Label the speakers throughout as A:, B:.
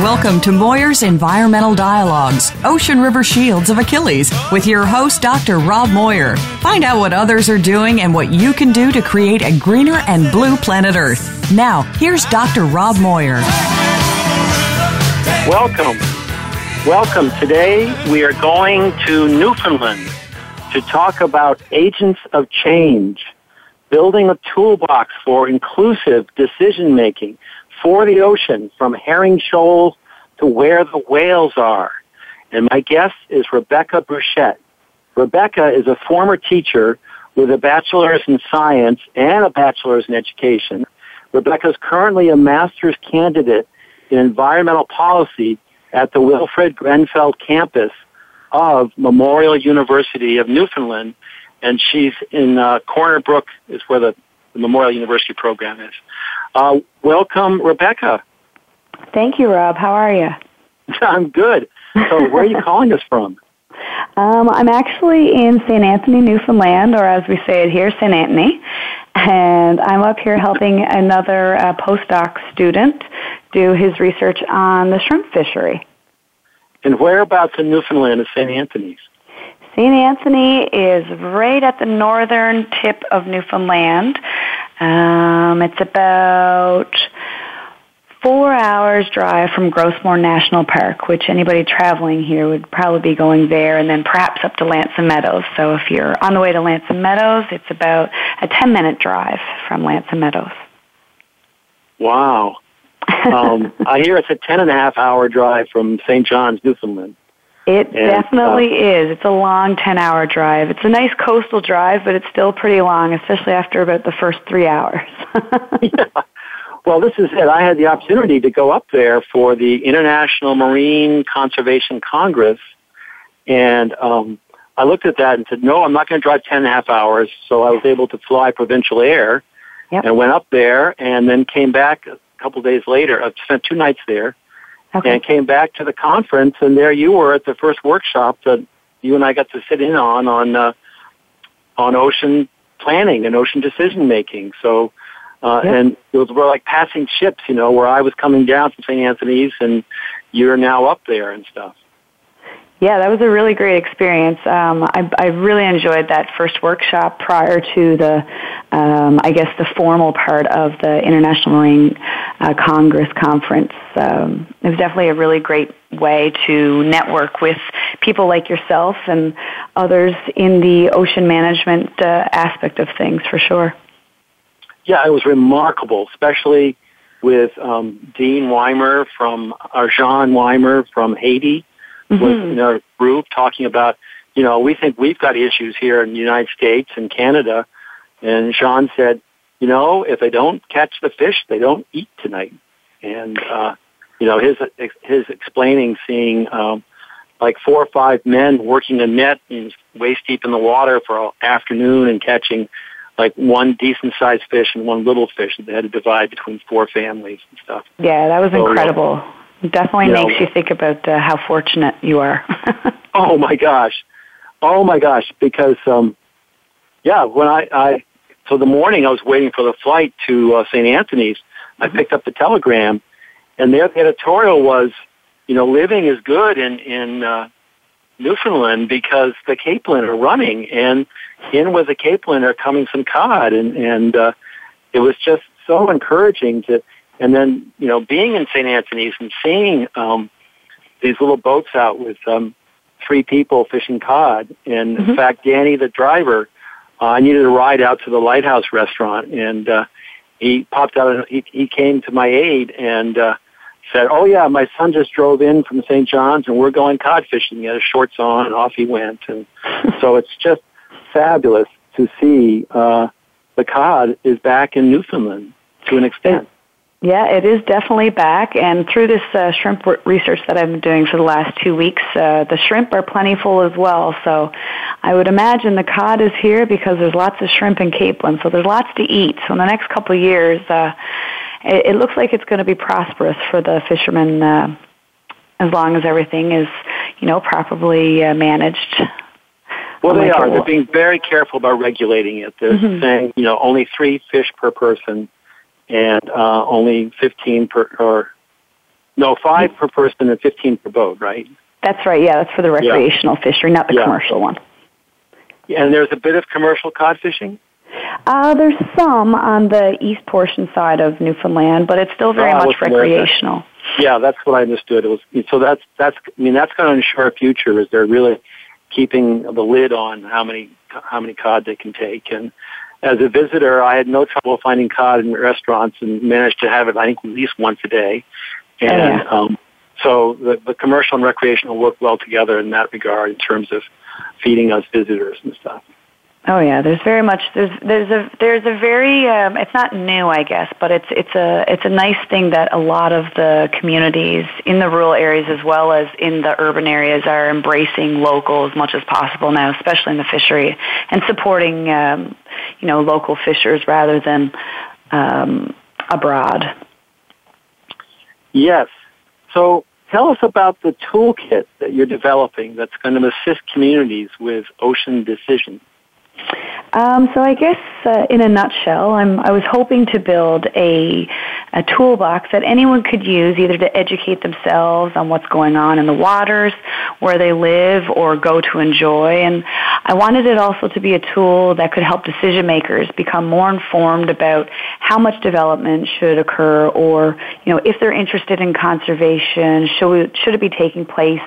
A: Welcome to Moyer's Environmental Dialogues, Ocean River Shields of Achilles, with your host, Dr. Rob Moyer. Find out what others are doing and what you can do to create a greener and blue planet Earth. Now, here's Dr. Rob Moyer.
B: Welcome. Welcome. Today we are going to Newfoundland to talk about agents of change, building a toolbox for inclusive decision making for the ocean from herring shoals to where the whales are. And my guest is Rebecca Brushett. Rebecca is a former teacher with a bachelor's in science and a bachelor's in education. Rebecca is currently a master's candidate in environmental policy at the Wilfred Grenfell campus of Memorial University of Newfoundland, and she's in uh, Corner Brook is where the, the Memorial University program is. Uh, welcome, Rebecca.
C: Thank you, Rob. How are you?
B: I'm good. So, where are you calling us from?
C: Um, I'm actually in St. Anthony, Newfoundland, or as we say it here, St. Anthony. And I'm up here helping another uh, postdoc student do his research on the shrimp fishery.
B: And whereabouts in Newfoundland is St. Anthony's?
C: St. Anthony is right at the northern tip of Newfoundland. Um, it's about four hours drive from Gros Morne National Park, which anybody traveling here would probably be going there and then perhaps up to L'Anse aux Meadows. So if you're on the way to L'Anse aux Meadows, it's about a 10 minute drive from L'Anse aux Meadows.
B: Wow. um, I hear it's a 10 and a half hour drive from St. John's, Newfoundland.
C: It and, definitely uh, is. It's a long 10 hour drive. It's a nice coastal drive, but it's still pretty long, especially after about the first three hours.
B: yeah. Well, this is it. I had the opportunity to go up there for the International Marine Conservation Congress, and um, I looked at that and said, no, I'm not going to drive 10 and a half hours. So I was able to fly Provincial Air yep. and went up there and then came back a couple days later. I spent two nights there okay. and came back to the conference, and there you were at the first workshop that you and I got to sit in on on uh, on ocean planning and ocean decision making. So, uh, yep. and those were like passing ships, you know, where I was coming down from St. Anthony's, and you're now up there and stuff.
C: Yeah, that was a really great experience. Um, I, I really enjoyed that first workshop prior to the, um, I guess, the formal part of the International Marine uh, Congress conference. Um, it was definitely a really great way to network with people like yourself and others in the ocean management uh, aspect of things, for sure.
B: Yeah, it was remarkable, especially with um, Dean Wiener from, or Jean Wiener from Haiti mm-hmm. was in our group talking about, you know, we think we've got issues here in the United States and Canada. And Sean said, you know, if they don't catch the fish, they don't eat tonight. And, uh, you know, his, his explaining seeing, um, like four or five men working a net in waist deep in the water for an afternoon and catching like one decent sized fish and one little fish that they had to divide between four families and stuff.
C: Yeah, that was so, incredible. It definitely you makes know, you think about uh, how fortunate you are.
B: oh my gosh, oh my gosh! Because um, yeah, when I, I so the morning I was waiting for the flight to uh, St. Anthony's, mm-hmm. I picked up the telegram, and their editorial was, you know, living is good in in uh, Newfoundland because the capelin are running, and in with the capelin are coming some cod, and and uh, it was just so encouraging to and then, you know, being in St. Anthony's and seeing um, these little boats out with um, three people fishing cod. And mm-hmm. in fact, Danny, the driver, uh, I needed a ride out to the Lighthouse restaurant, and uh, he popped out. And He, he came to my aid and uh, said, "Oh yeah, my son just drove in from St. John's, and we're going cod fishing." He had his shorts on, and off he went. And so it's just fabulous to see uh, the cod is back in Newfoundland to an extent.
C: Yeah, it is definitely back. And through this uh, shrimp research that I've been doing for the last two weeks, uh, the shrimp are plentiful as well. So I would imagine the cod is here because there's lots of shrimp in capelin. So there's lots to eat. So in the next couple of years, uh, it, it looks like it's going to be prosperous for the fishermen uh, as long as everything is, you know, properly uh, managed.
B: Well, they are. They're being very careful about regulating it. They're mm-hmm. saying, you know, only three fish per person and uh, only 15 per, or no, five per person and 15 per boat, right?
C: That's right. Yeah, that's for the recreational yeah. fishery, not the yeah. commercial one.
B: And there's a bit of commercial cod fishing.
C: Uh, there's some on the east portion side of Newfoundland, but it's still very oh, much recreational.
B: Yeah, that's what I understood. It was so that's that's I mean that's going to ensure a future. Is they're really keeping the lid on how many how many cod they can take, and as a visitor, I had no trouble finding cod in restaurants and managed to have it, I think, at least once a day. And oh, yeah. um, so the, the commercial and recreational work well together in that regard in terms of feeding us visitors and stuff.
C: Oh yeah, there's very much there's there's a there's a very um, it's not new I guess, but it's it's a it's a nice thing that a lot of the communities in the rural areas as well as in the urban areas are embracing local as much as possible now, especially in the fishery and supporting um, you know local fishers rather than um, abroad.
B: Yes. So tell us about the toolkit that you're developing that's going to assist communities with ocean decisions.
C: Um, so I guess uh, in a nutshell, I'm, I was hoping to build a, a toolbox that anyone could use either to educate themselves on what's going on in the waters, where they live, or go to enjoy. And I wanted it also to be a tool that could help decision makers become more informed about how much development should occur, or you know if they're interested in conservation, should, we, should it be taking place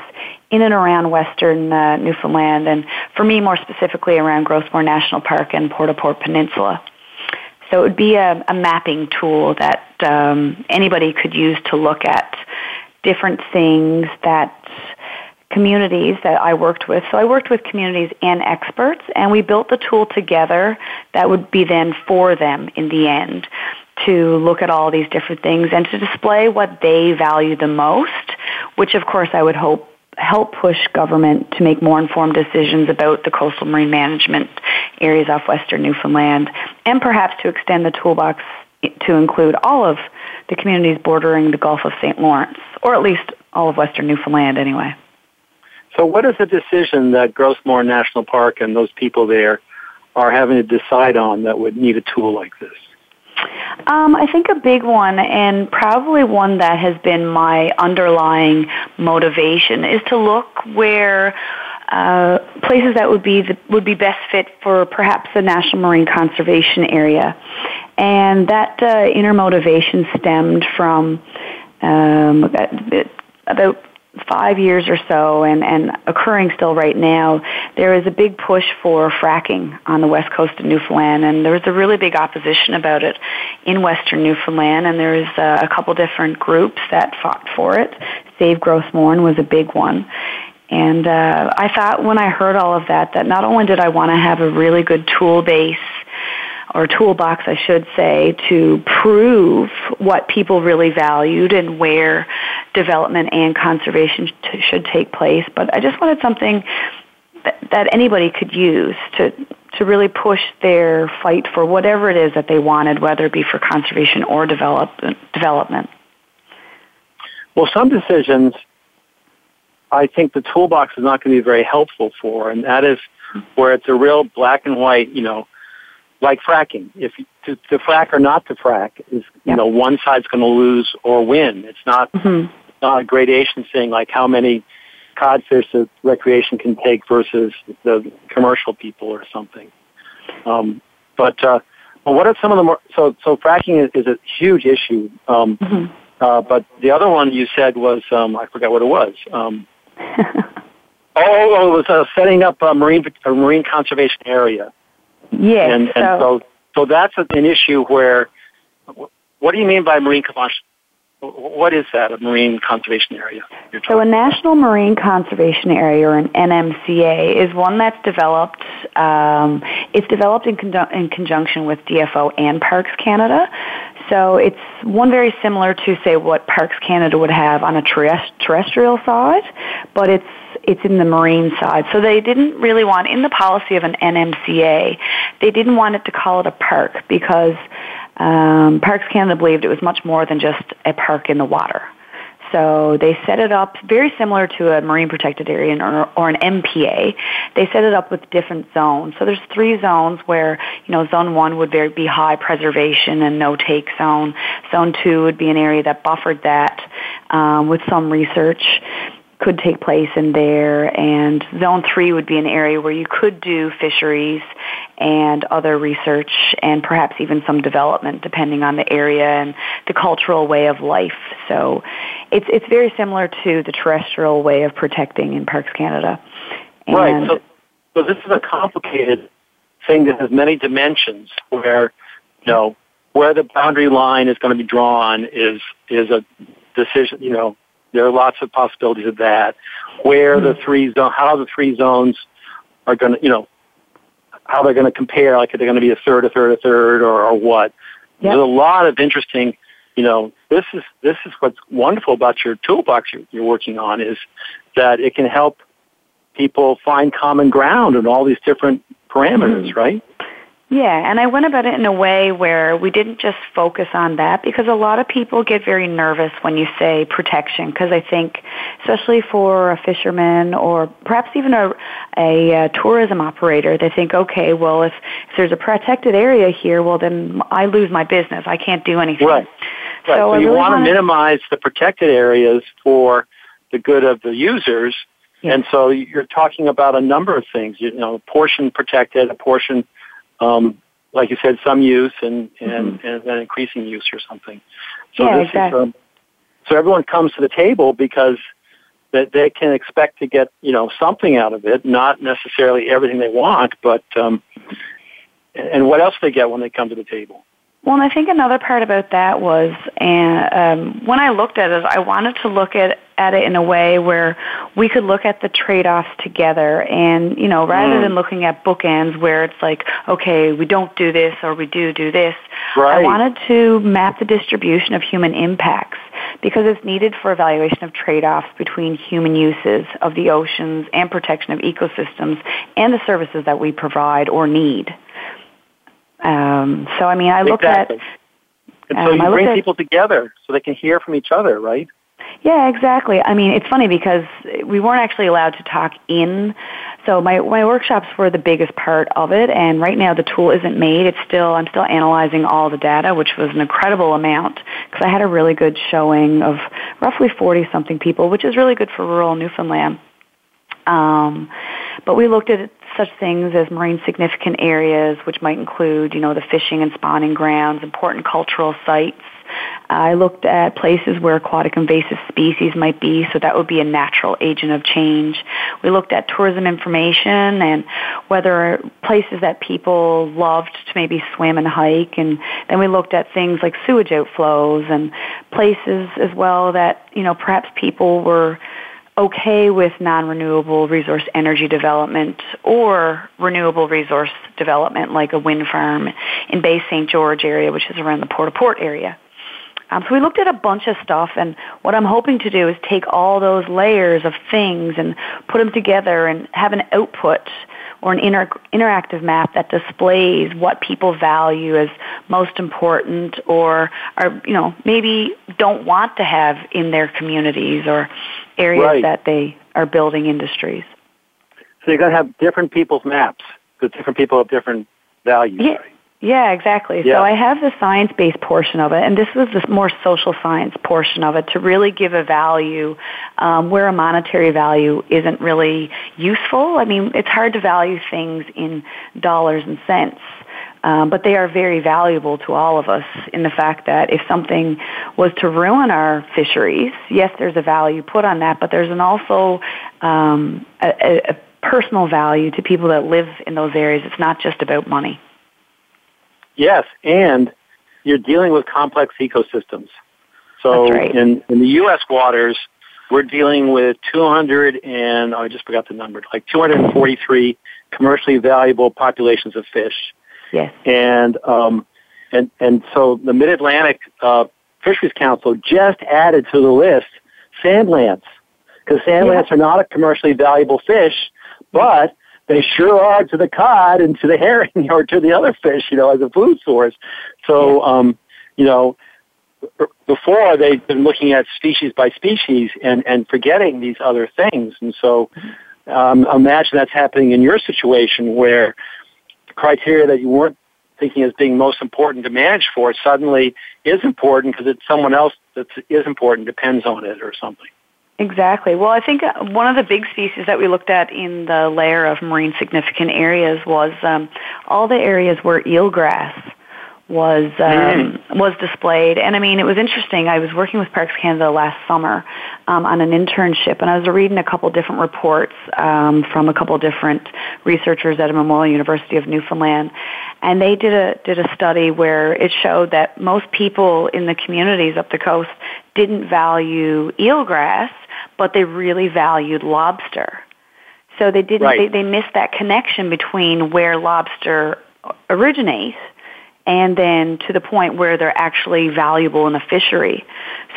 C: in and around western uh, Newfoundland, and for me, more specifically, around Gros Morne National Park and Port au Port Peninsula. So it would be a, a mapping tool that um, anybody could use to look at different things that communities that I worked with. So I worked with communities and experts, and we built the tool together that would be then for them in the end to look at all these different things and to display what they value the most, which of course I would hope help push government to make more informed decisions about the coastal marine management areas off western Newfoundland, and perhaps to extend the toolbox to include all of the communities bordering the Gulf of St. Lawrence, or at least all of western Newfoundland anyway.
B: So, what is the decision that Gros Morne National Park and those people there are having to decide on that would need a tool like this?
C: Um, I think a big one, and probably one that has been my underlying motivation, is to look where uh, places that would be the, would be best fit for perhaps the National Marine Conservation Area, and that uh, inner motivation stemmed from um, about five years or so and, and occurring still right now, there is a big push for fracking on the west coast of Newfoundland, and there was a really big opposition about it in western Newfoundland, and there's a, a couple different groups that fought for it. Save Gros Morne was a big one. And uh, I thought when I heard all of that, that not only did I want to have a really good tool base or toolbox, I should say, to prove what people really valued and where development and conservation t- should take place. But I just wanted something that, that anybody could use to to really push their fight for whatever it is that they wanted, whether it be for conservation or develop, development.
B: Well, some decisions I think the toolbox is not going to be very helpful for, and that is where it's a real black and white, you know, like fracking. If to, to frack or not to frack is, you know, one side's going to lose or win. It's not, mm-hmm. A gradation thing like how many codfish the recreation can take versus the commercial people or something. Um, but, uh, well, what are some of the more, so, so fracking is, is a huge issue. Um, mm-hmm. uh, but the other one you said was, um, I forgot what it was. Um, oh, oh, it was uh, setting up a marine, a marine conservation area.
C: Yes.
B: And, and so, so, so that's an issue where what do you mean by marine conservation? What is that, a marine conservation area?
C: So a National Marine Conservation Area, or an NMCA, is one that's developed, um, it's developed in, con- in conjunction with DFO and Parks Canada. So it's one very similar to, say, what Parks Canada would have on a terrestrial side, but it's it's in the marine side. So they didn't really want, in the policy of an NMCA, they didn't want it to call it a park because um, Parks Canada believed it was much more than just a park in the water. So they set it up very similar to a marine protected area or, or an MPA. They set it up with different zones. So there's three zones where, you know, zone one would be high preservation and no take zone. Zone two would be an area that buffered that um, with some research could take place in there and zone three would be an area where you could do fisheries and other research and perhaps even some development depending on the area and the cultural way of life. So it's it's very similar to the terrestrial way of protecting in Parks Canada.
B: And right. So, so this is a complicated thing that has many dimensions where you know where the boundary line is going to be drawn is is a decision you know there are lots of possibilities of that. Where the three zone, how the three zones are going to, you know, how they're going to compare. Like, are they going to be a third, a third, a third, or, or what? Yep. There's a lot of interesting. You know, this is this is what's wonderful about your toolbox you're, you're working on is that it can help people find common ground in all these different parameters, mm-hmm. right?
C: Yeah, and I went about it in a way where we didn't just focus on that because a lot of people get very nervous when you say protection because I think, especially for a fisherman or perhaps even a, a, a tourism operator, they think, okay, well, if, if there's a protected area here, well, then I lose my business. I can't do anything.
B: Right. Right. So, so you really want to minimize the protected areas for the good of the users. Yeah. And so you're talking about a number of things, you know, a portion protected, a portion um, like you said, some use and and, mm-hmm. and then increasing use or something.
C: So yeah, exactly. Is, um,
B: so everyone comes to the table because that they can expect to get you know something out of it, not necessarily everything they want, but um, and what else they get when they come to the table.
C: Well, and I think another part about that was, and um, when I looked at it, I wanted to look at at it in a way where we could look at the trade-offs together, and you know, rather mm. than looking at bookends where it's like, okay, we don't do this or we do do this.
B: Right.
C: I wanted to map the distribution of human impacts because it's needed for evaluation of trade-offs between human uses of the oceans and protection of ecosystems and the services that we provide or need. Um, so I mean, I look
B: exactly. at. And so um, you bring at, people together so they can hear from each other, right?
C: Yeah, exactly. I mean, it's funny because we weren't actually allowed to talk in. So my my workshops were the biggest part of it, and right now the tool isn't made. It's still I'm still analyzing all the data, which was an incredible amount because I had a really good showing of roughly 40 something people, which is really good for rural Newfoundland. Um, but we looked at such things as marine significant areas, which might include, you know, the fishing and spawning grounds, important cultural sites. I looked at places where aquatic invasive species might be, so that would be a natural agent of change. We looked at tourism information and whether places that people loved to maybe swim and hike, and then we looked at things like sewage outflows and places as well that, you know, perhaps people were okay with non-renewable resource energy development or renewable resource development like a wind farm in Bay St. George area, which is around the Port-au-Port area. Um, so we looked at a bunch of stuff, and what I'm hoping to do is take all those layers of things and put them together and have an output or an inter- interactive map that displays what people value as most important or are, you know, maybe don't want to have in their communities or areas
B: right.
C: that they are building industries.
B: So you're going to have different people's maps because different people have different values.
C: Yeah. Right? Yeah, exactly. Yeah. So I have the science-based portion of it, and this was the more social science portion of it to really give a value um, where a monetary value isn't really useful. I mean, it's hard to value things in dollars and cents. Um, but they are very valuable to all of us in the fact that if something was to ruin our fisheries, yes, there's a value put on that, but there's an also um, a, a personal value to people that live in those areas. It's not just about money.
B: Yes, and you're dealing with complex ecosystems. So
C: right.
B: in, in the U.S. waters, we're dealing with 200 and, oh, I just forgot the number, like 243 commercially valuable populations of fish.
C: Yes.
B: And, um, and, and so the Mid-Atlantic, uh, Fisheries Council just added to the list sand lance. Because sand
C: Yeah.
B: lance are not a commercially valuable fish, but they sure are to the cod and to the herring or to the other fish, you know, as a food source. So, um, you know, before they've been looking at species by species and, and forgetting these other things. And so, um, imagine that's happening in your situation where criteria that you weren't thinking as being most important to manage for suddenly is important because it's someone else that is important depends on it or something.
C: Exactly. Well, I think uh, one of the big species that we looked at in the layer of marine significant areas was um, all the areas where eelgrass was um, was displayed. And I mean, it was interesting. I was working with Parks Canada last summer um, on an internship, and I was reading a couple different reports um, from a couple different researchers at Memorial University of Newfoundland, and they did a did a study where it showed that most people in the communities up the coast didn't value eelgrass, but they really valued lobster. So they didn't.
B: Right.
C: They, they missed that connection between where lobster originate and then to the point where they're actually valuable in the fishery.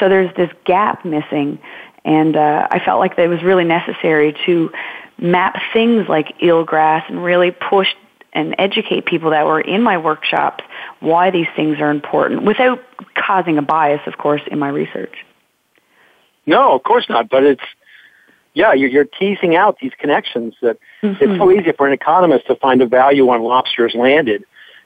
C: So there's this gap missing, and uh, I felt like that it was really necessary to map things like eelgrass and really push and educate people that were in my workshops why these things are important without causing a bias, of course, in my research.
B: No, of course not. But it's yeah, you're, you're teasing out these connections that it's so easy for an economist to find a value on lobsters landed.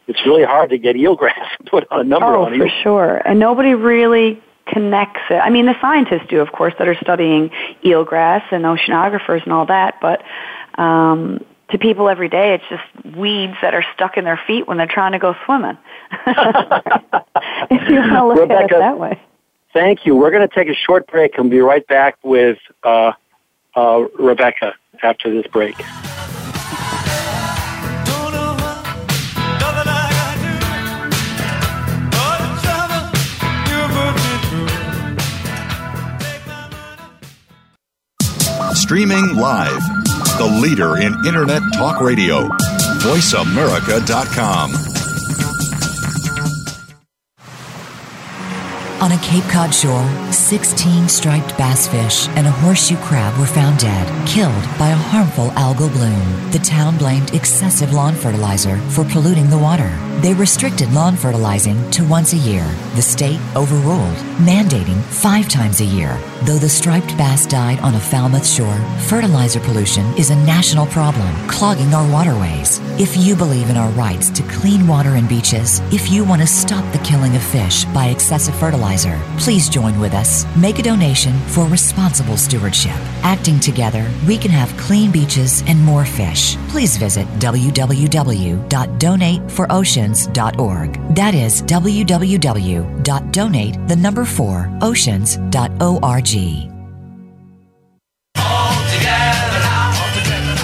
B: It's really hard to get eelgrass and put on a number
C: Oh,
B: on
C: for
B: eel.
C: sure. And nobody really connects it. I mean, the scientists do, of course, that are studying eelgrass and oceanographers and all that, but um, to people every day, it's just weeds that are stuck in their feet when they're trying to go swimming. if you want to look at it that way.
B: Thank you. We're going to take a short break and we'll be right back with uh, uh, Rebecca after this break.
D: Streaming live. The leader in Internet talk radio. VoiceAmerica.com.
E: On a Cape Cod shore, 16 striped bass fish and a horseshoe crab were found dead, killed by a harmful algal bloom. The town blamed excessive lawn fertilizer for polluting the water. They restricted lawn fertilizing to once a year. The state overruled, mandating five times a year. Though the striped bass died on a Falmouth shore, fertilizer pollution is a national problem, clogging our waterways. If you believe in our rights to clean water and beaches, if you want to stop the killing of fish by excessive fertilizer, please join with us. Make a donation for responsible stewardship. Acting together, we can have clean beaches and more fish. Please visit www.donateforoceans.org. That is www.donate the number 4 oceans.org. G.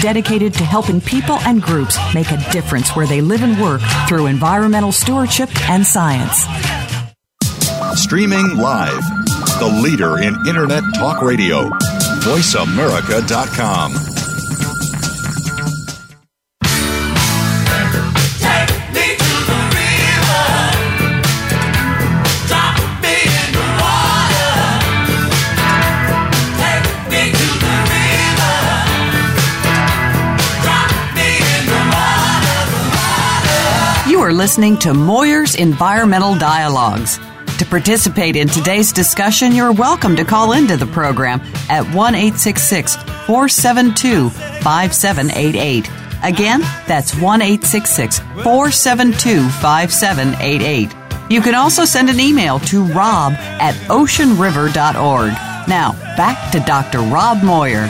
A: dedicated to helping people and groups make a difference where they live and work through environmental stewardship and science.
D: Streaming live. The leader in Internet talk radio. VoiceAmerica.com.
A: listening to Moyer's Environmental Dialogues. To participate in today's discussion, you're welcome to call into the program at 1 472 5788. Again, that's 1 472 5788. You can also send an email to rob at oceanriver.org. Now, back to Dr. Rob Moyer.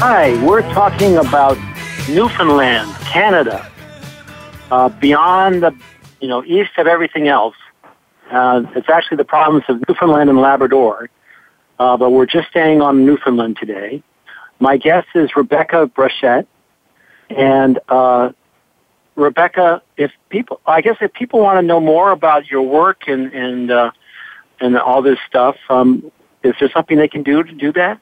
B: Hi, we're talking about Newfoundland, Canada, uh, beyond the, you know, east of everything else. Uh, it's actually the province of Newfoundland and Labrador, uh, but we're just staying on Newfoundland today. My guest is Rebecca Brushett, and uh, Rebecca, if people, I guess if people want to know more about your work and and uh, and all this stuff, um, is there something they can do to do that?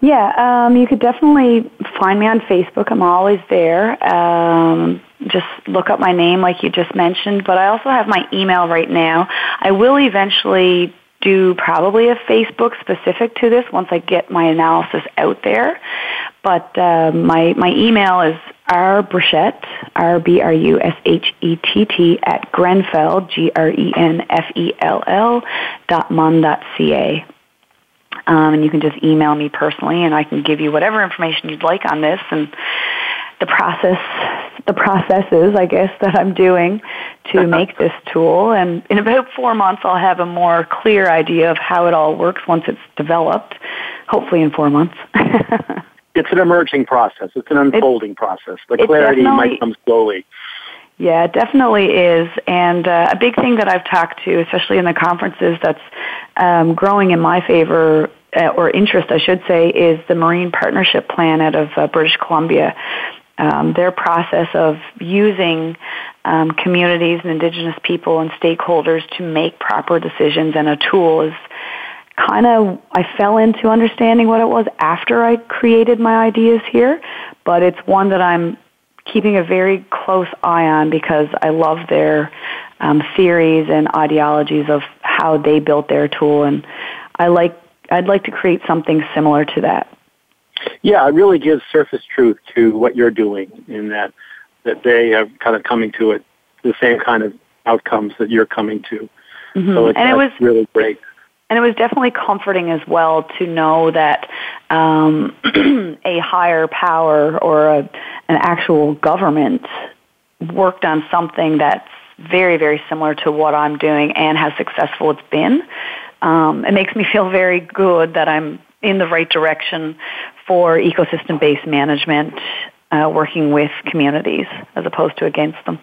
C: Yeah, um, you could definitely find me on Facebook. I'm always there. Um, just look up my name, like you just mentioned. But I also have my email right now. I will eventually do probably a Facebook specific to this once I get my analysis out there. But uh, my my email is r brushett r b r u s h e t t at grenfell g r e n f e l l dot mun dot ca. Um, and you can just email me personally, and I can give you whatever information you'd like on this and the process, the processes, I guess, that I'm doing to make this tool. And in about four months, I'll have a more clear idea of how it all works once it's developed. Hopefully, in four months.
B: It's an emerging process. It's an unfolding process. The clarity might come slowly.
C: Yeah, it definitely is. And uh, a big thing that I've talked to, especially in the conferences, that's um, growing in my favor uh, or interest, I should say, is the Marine Partnership Plan out of uh, British Columbia. Um, their process of using um, communities and Indigenous people and stakeholders to make proper decisions and a tool is kind of I fell into understanding what it was after I created my ideas here, but it's one that I'm keeping a very close eye on because I love their um, theories and ideologies of how they built their tool, and I like I'd like to create something similar to that.
B: Yeah, it really gives surface truth to what you're doing in that that they are kind of coming to it the same kind of outcomes that you're coming to. So it's,
C: And it was-
B: really great.
C: And it was definitely comforting as well to know that um, a higher power or a, an actual government worked on something that's very, very similar to what I'm doing and how successful it's been. Um, it makes me feel very good that I'm in the right direction for ecosystem-based management, uh, working with communities as opposed to against them.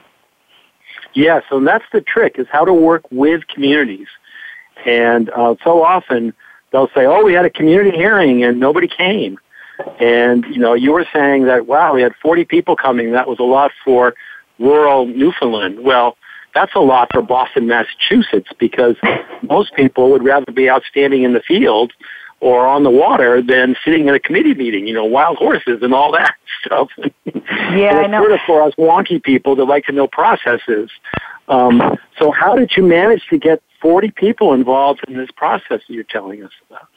B: Yeah, so that's the trick is how to work with communities. And uh, so often they'll say, "Oh, we had a community hearing and nobody came." And you know, you were saying that, "Wow, we had 40 people coming. That was a lot for rural Newfoundland." Well, that's a lot for Boston, Massachusetts, because most people would rather be out standing in the field or on the water than sitting in a committee meeting. You know, wild horses and all that stuff.
C: Yeah,
B: and
C: I know.
B: sort of for us wonky people that like to know processes. Um, so how did you manage to get 40 people involved in this process that you're telling us about?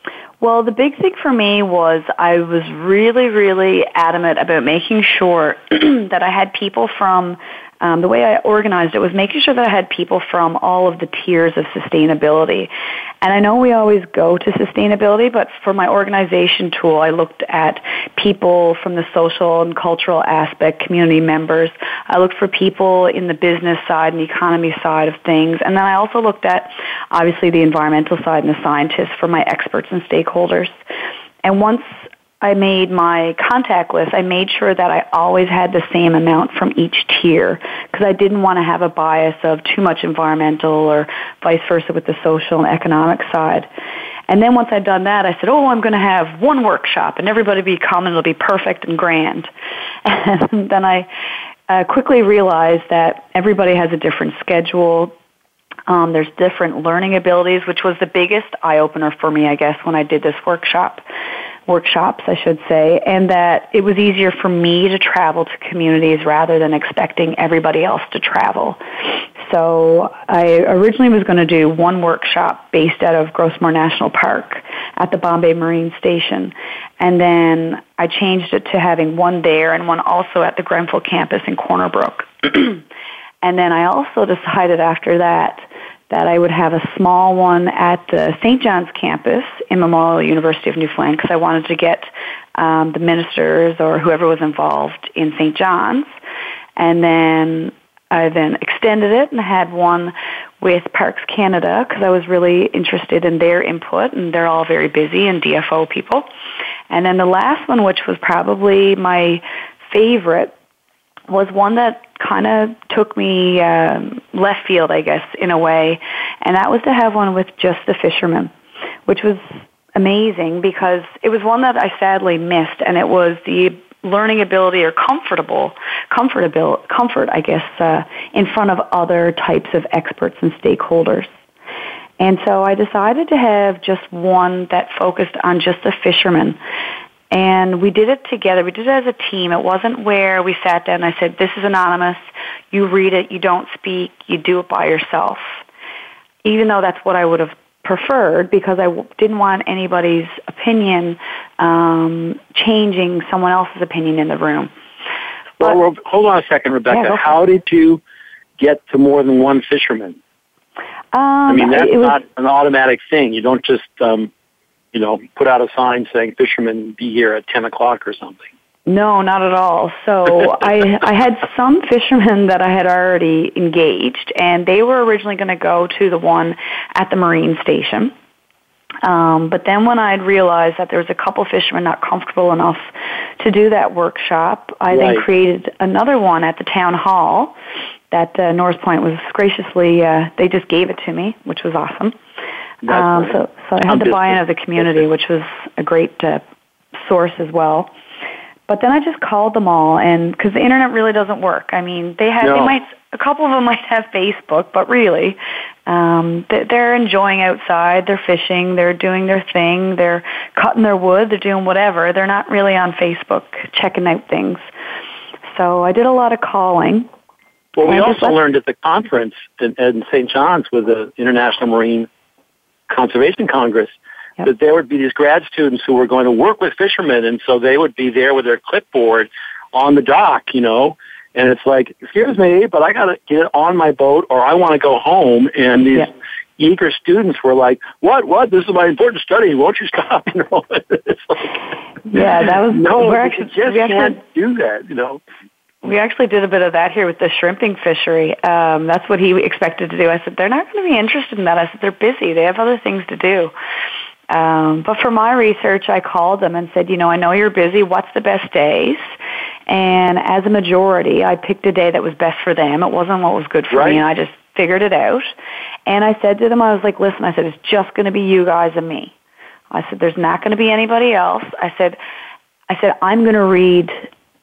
C: Well, the big thing for me was I was really, really adamant about making sure that I had people from um, the way I organized it was making sure that I had people from all of the tiers of sustainability. And I know we always go to sustainability, but for my organization tool, I looked at people from the social and cultural aspect, community members. I looked for people in the business side and the economy side of things. And then I also looked at, obviously, the environmental side and the scientists for my experts and stakeholders. And once I made my contact list, I made sure that I always had the same amount from each tier because I didn't want to have a bias of too much environmental or vice versa with the social and economic side. And then once I'd done that, I said, oh, I'm going to have one workshop and everybody will be come and it'll be perfect and grand. And then I uh, quickly realized that everybody has a different schedule. Um, there's different learning abilities, which was the biggest eye opener for me, I guess, when I did this workshop workshops, I should say, and that it was easier for me to travel to communities rather than expecting everybody else to travel. So I originally was going to do one workshop based out of Gros Morne National Park at the Bonne Bay Marine Station, and then I changed it to having one there and one also at the Grenfell campus in Corner Brook. and then I also decided after that that I would have a small one at the St. John's campus in Memorial University of Newfoundland because I wanted to get um, the ministers or whoever was involved in St. John's. And then I then extended it and had one with Parks Canada because I was really interested in their input and they're all very busy and DFO people. And then the last one, which was probably my favorite, was one that kind of took me um, left field, I guess, in a way, and that was to have one with just the fishermen, which was amazing because it was one that I sadly missed, and it was the learning ability or comfortable, comfortable, comfort, I guess, uh, in front of other types of experts and stakeholders. And so I decided to have just one that focused on just the fishermen. And we did it together. We did it as a team. It wasn't where we sat down and I said, this is anonymous. You read it. You don't speak. You do it by yourself. Even though that's what I would have preferred because I w- didn't want anybody's opinion um, changing someone else's opinion in the room.
B: Well, well, hold on a second, Rebecca.
C: Yeah,
B: How did you get to more than one fisherman?
C: Um,
B: I mean, that's
C: was,
B: not an automatic thing. You don't just, um, you know, put out a sign saying fishermen be here at 10 o'clock or something.
C: No, not at all. So I I had some fishermen that I had already engaged, and they were originally going to go to the one at the marine station. Um, but then when I'd realized that there was a couple fishermen not comfortable enough to do that workshop, I then created another one at the town hall that uh, Norris Point was graciously uh, they just gave it to me, which was awesome. Um,
B: right.
C: so, so I had
B: I'm
C: the buy-in of the community, which was a great uh, source as well. But then I just called them all, and because the internet really doesn't work. I mean, they have they might a couple of them might have Facebook, but really, um, they- they're enjoying outside. They're fishing. They're doing their thing. They're cutting their wood. They're doing whatever. They're not really on Facebook checking out things. So I did a lot of calling.
B: Well, we also learned at the conference in, in St. John's with the International Marine Conservation Congress
C: Yep.
B: that there would be these grad students who were going to work with fishermen, and so they would be there with their clipboard on the dock, you know. And it's like, excuse me, but I got to get on my boat, or I want to go home. And these eager students were like, "What? What? This is my important study. Won't you stop?" You know, it's like,
C: Yeah, that was
B: no,
C: we're
B: you
C: actually
B: just
C: we actually
B: can't do that. You know.
C: We actually did a bit of that here with the shrimping fishery. Um, that's what he expected to do. I said, they're not going to be interested in that. I said, they're busy. They have other things to do. Um, but for my research, I called them and said, you know, I know you're busy. What's the best days? And as a majority, I picked a day that was best for them. It wasn't what was good for
B: Right.
C: me, and I just figured it out. And I said to them, I was like, listen, I said, it's just going to be you guys and me. I said, there's not going to be anybody else. I said, I said, I'm going to read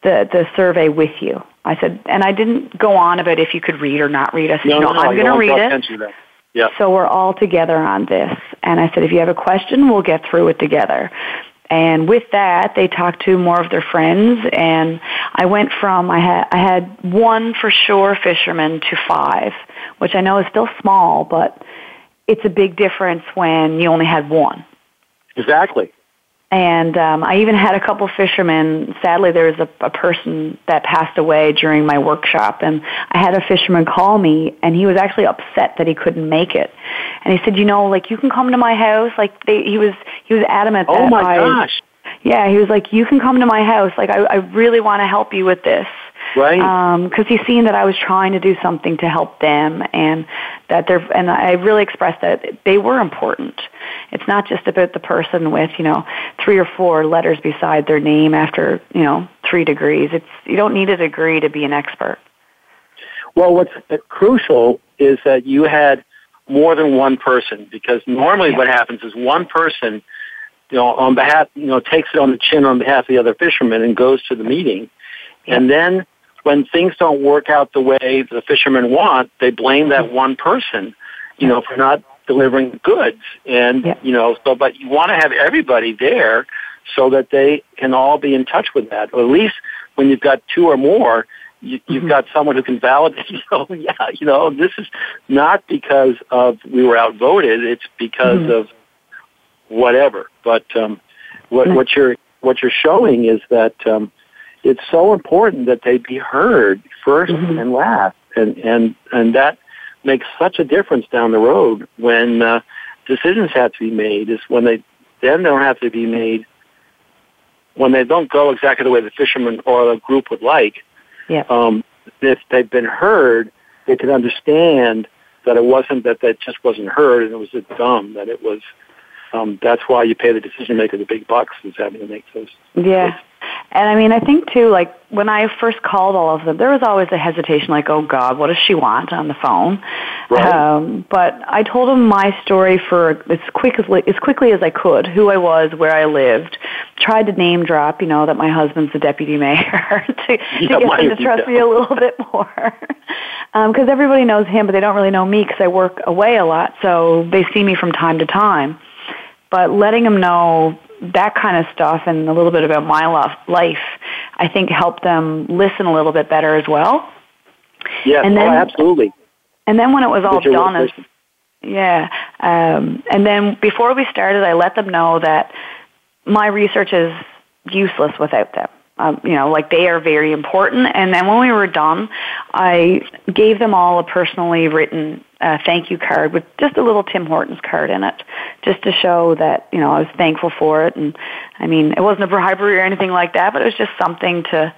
C: the, the survey with you. I said, and I didn't go on about if you could read or not read. I said,
B: No, no, no,
C: I'm going to read it.
B: attention to that. Yeah.
C: So we're all together on this. And I said, if you have a question, we'll get through it together. And with that, they talked to more of their friends, and I went from I had I had one for sure fisherman to five, which I know is still small, but it's a big difference when you only had one.
B: Exactly.
C: And um, I even had a couple fishermen. Sadly, there was a, a person that passed away during my workshop, and I had a fisherman call me, and he was actually upset that he couldn't make it. And he said, "You know, like you can come to my house." Like they, he was, he was adamant.
B: Oh
C: that
B: my
C: I,
B: gosh.
C: Yeah, he was like, "You can come to my house. Like I, I really want to help you with this."
B: Right.
C: Um, because he's seen that I was trying to do something to help them, and that they're, and I really expressed that they were important. It's not just about the person with you know three or four letters beside their name after you know three degrees. It's you don't need a degree to be an expert.
B: Well, what's crucial is that you had more than one person because normally
C: Yeah.
B: what happens is one person, you know, on behalf, you know, takes it on the chin on behalf of the other fishermen and goes to the meeting. And then when things don't work out the way the fishermen want, they blame that one person, you know, for not delivering goods. And,
C: Yeah.
B: you know, so, but you want to have everybody there so that they can all be in touch with that. Or at least when you've got two or more, you, you've
C: Mhm.
B: got someone who can validate, you know, yeah, you know, this is not because of we were outvoted, it's because
C: Mhm.
B: of whatever. But um, what, what you're what you're showing is that um, it's so important that they be heard 1st
C: Mhm.
B: and last, and and and that makes such a difference down the road when uh, decisions have to be made. Is when they then don't have to be made when they don't go exactly the way the fisherman or the group would like.
C: Yeah.
B: Um, if they've been heard, they can understand that it wasn't that that just wasn't heard and it was just dumb. That it was. Um, that's why you pay the decision maker the big bucks is having to make those.
C: Yeah. And I mean, I think too, like when I first called all of them, there was always a hesitation, like, "Oh God, what does she want on the phone?"
B: Right.
C: Um, but I told them my story for as quick as as quickly as I could, who I was, where I lived. Tried to name drop, you know, that my husband's the deputy mayor to, to
B: Yeah,
C: get
B: my-
C: them to trust me a little bit more. Because everybody knows him, but they don't really know me because I work away a lot, so they see me from time to time but letting them know that kind of stuff and a little bit about my life, I think helped them listen a little bit better as well.
B: Yes,
C: And then-
B: oh, absolutely.
C: And then when it was all done, as yeah, um, and then before we started, I let them know that my research is useless without them. Um, you know, like they are very important. And then when we were done, I gave them all a personally written uh, thank you card with just a little Tim Hortons card in it, just to show that you know I was thankful for it. And I mean, it wasn't a bribery or anything like that, but it was just something to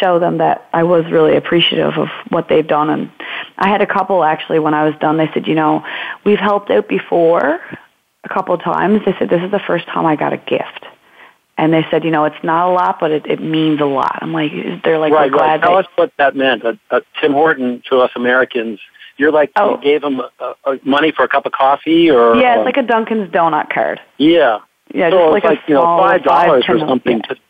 C: show them that I was really appreciative of what they've done. And I had a couple actually when I was done. They said, you know, we've helped out before a couple of times. They said this is the first time I got a gift. And they said, you know, it's not a lot, but it, it means a lot. I'm like, they're like,
B: right,
C: we're
B: right.
C: glad
B: Tell
C: they,
B: us what that meant. Uh, uh, Tim Horton to us Americans. You're like
C: Oh.
B: you gave him uh, uh, money for a cup of coffee, or
C: yeah, it's like a Dunkin's donut card.
B: yeah,
C: Yeah,
B: so
C: just
B: it's
C: like,
B: like
C: a
B: you know five dollars or something.
C: yeah.
B: Just,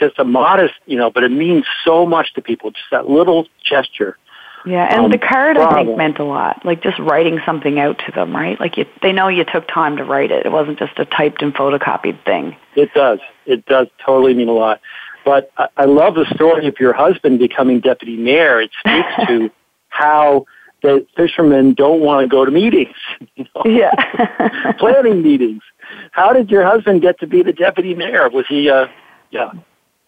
B: just a modest, you know, but it means so much to people. Just that little gesture.
C: Yeah, and
B: Um,
C: the card I think meant a lot. Like just writing something out to them, right? Like you, they know you took time to write it. It wasn't just a typed and photocopied thing.
B: It does. It does totally mean a lot. But I, I love the story of your husband becoming deputy mayor. It speaks to how the fishermen don't want to go to meetings, you know,
C: Yeah.
B: planning meetings. How did your husband get to be the deputy mayor? Was he? Uh, yeah.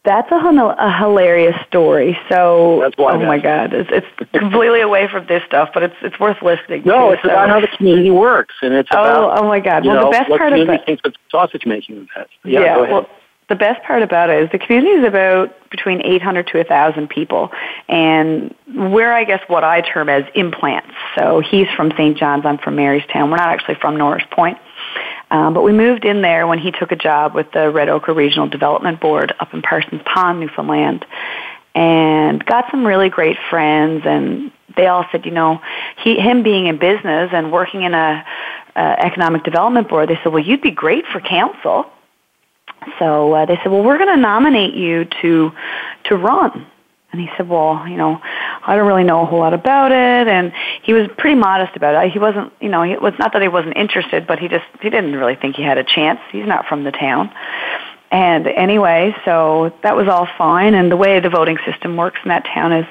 C: That's a, a hilarious story. So,
B: That's
C: oh my. God, it's, it's completely away from this stuff, but it's it's worth listening.
B: No,
C: to,
B: it's
C: so.
B: about how the community works, and it's
C: Oh,
B: about
C: oh my God! Well,
B: know
C: the best
B: what
C: part of
B: community
C: it,
B: thinks of sausage making. Yeah, ahead.
C: well, the best part about it is the community is about between 800 to 1,000 people, and we're, I guess, what I term as implants. So he's from St. John's, I'm from Marystown. We're not actually from Norris Point. Um, but we moved in there when he took a job with the Red Ochre Regional Development Board up in Parsons Pond, Newfoundland, and got some really great friends. And they all said, you know, he, him being in business and working in a uh, economic development board, they said, well, you'd be great for council. So uh, they said, "Well, we're going to nominate you to to run." And he said, "Well, you know, I don't really know a whole lot about it." And he was pretty modest about it. He wasn't, you know, it was not that he wasn't interested, but he just he didn't really think he had a chance. He's not from the town. And anyway, so that was all fine. And the way the voting system works in that town is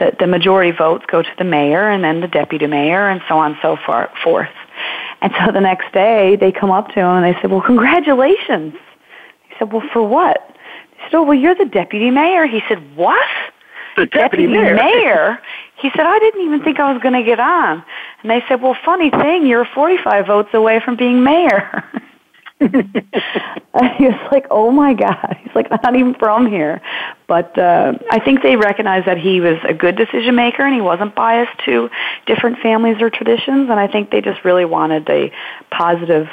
C: that the majority votes go to the mayor and then the deputy mayor and so on and so far, forth. And so the next day they come up to him and they said, well, congratulations. He said, well, for what? He said, oh, well, you're the deputy mayor. He said, what?
B: The deputy, mayor.
C: mayor? He said, I didn't even think I was going to get on. And they said, well, funny thing, you're 45 votes away from being mayor. he was like, "Oh my God!" He's like, "I'm not even from here," but uh, I think they recognized that he was a good decision maker and he wasn't biased to different families or traditions. And I think they just really wanted a positive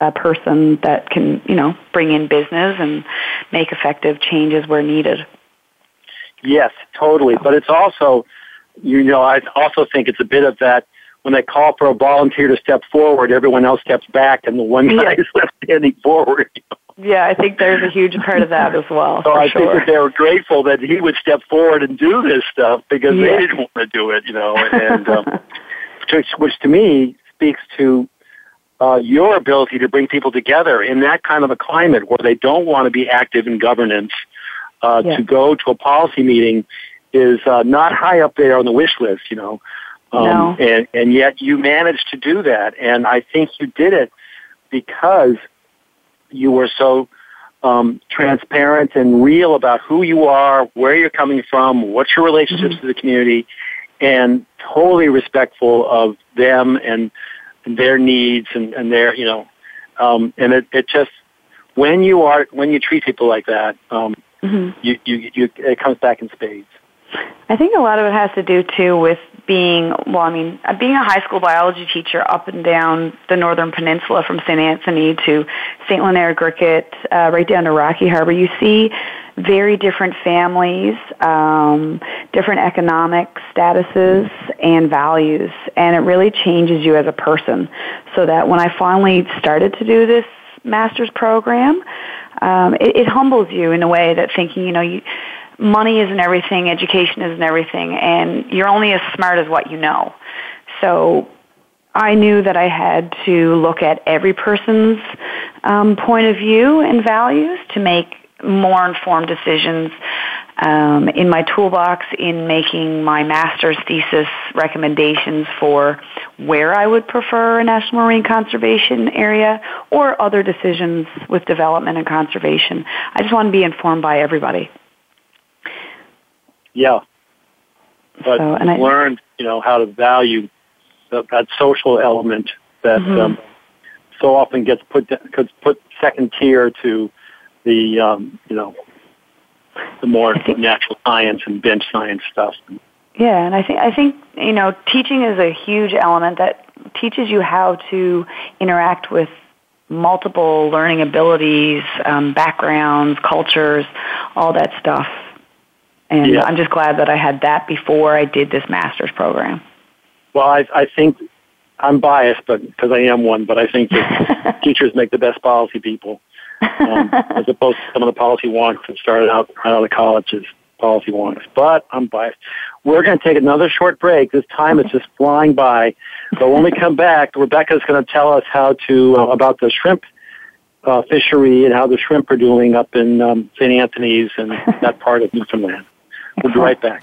C: uh, person that can, you know, bring in business and make effective changes where needed.
B: Yes, totally. But it's also, you know, I also think it's a bit of that when they call for a volunteer to step forward, everyone else steps back, and the one guy
C: Yeah.
B: is left standing forward.
C: Yeah, I think there's a huge part of that as well.
B: So I
C: sure.
B: think that they were grateful that he would step forward and do this stuff because
C: Yeah.
B: they didn't want to do it, you know. And um, which, which to me speaks to uh, your ability to bring people together in that kind of a climate where they don't want to be active in governance. Uh,
C: Yeah.
B: To go to a policy meeting is uh, not high up there on the wish list, you know. Um,
C: No.
B: and, and yet you managed to do that. And I think you did it because you were so um, transparent and real about who you are, where you're coming from, what's your relationships to the community, and totally respectful of them and their needs and, and their, you know, um, and it, it just, when you are, when you treat people like that, um,
C: Mhm.
B: you, you, you, it comes back in spades.
C: I think a lot of it has to do too with being, well, I mean, being a high school biology teacher up and down the northern peninsula from St. Anthony to St. Lunaire-Griquet, uh, right down to Rocky Harbor. You see very different families, um, different economic statuses and values, and it really changes you as a person. So that when I finally started to do this master's program, um, it, it humbles you in a way that thinking, you know, you, money isn't everything, education isn't everything, and you're only as smart as what you know. So I knew that I had to look at every person's um, point of view and values to make more informed decisions um, in my toolbox in making my master's thesis recommendations for where I would prefer a national marine conservation area or other decisions with development and conservation. I just want to be informed by everybody.
B: Yeah. But
C: So, and I-
B: learned, you know, how to value the, that social element that
C: Mhm.
B: um, so often gets put gets put second tier to the um, you know the more
C: think-
B: natural science and bench science stuff.
C: Yeah, and I think I think you know teaching is a huge element that teaches you how to interact with multiple learning abilities, um, backgrounds, cultures, all that stuff. And
B: Yeah.
C: I'm just glad that I had that before I did this master's program.
B: Well, I, I think I'm biased, but because I am one, but I think that teachers make the best policy people, um, as opposed to some of the policy wonks that started out out of the college as policy wonks. But I'm biased. We're going to take another short break. This time is just flying by. But when we come back, Rebecca's going to tell us how to uh, about the shrimp uh, fishery and how the shrimp are doing up in um, St. Anthony's and that part of Newfoundland. We'll be right back.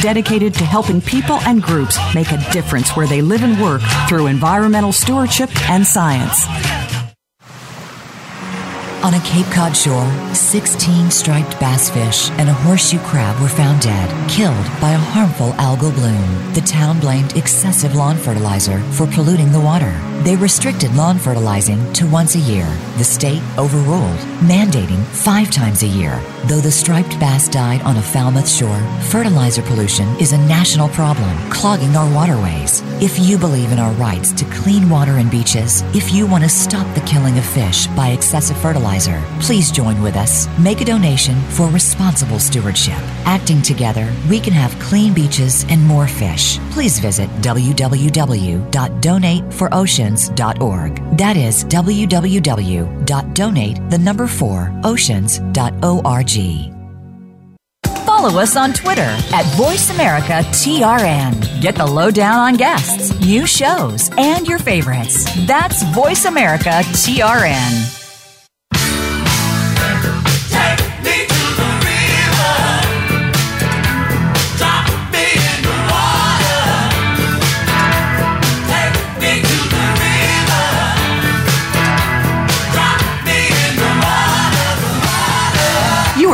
A: dedicated to helping people and groups make a difference where they live and work through environmental stewardship and science.
E: On a Cape Cod shore, 16 striped bass fish and a horseshoe crab were found dead, killed by a harmful algal bloom. The town blamed excessive lawn fertilizer for polluting the water. They restricted lawn fertilizing to once a year. The state overruled, mandating five times a year. Though the striped bass died on a Falmouth shore, fertilizer pollution is a national problem, clogging our waterways. If you believe in our rights to clean water and beaches, if you want to stop the killing of fish by excessive fertilizer, please join with us. Make a donation for responsible stewardship. Acting together, we can have clean beaches and more fish. Please visit www.donateForOceans.org. That is www.donate the number 4 oceans.org. Follow us on Twitter at VoiceAmericaTRN. Get the lowdown on guests, new shows, and your favorites. That's VoiceAmericaTRN.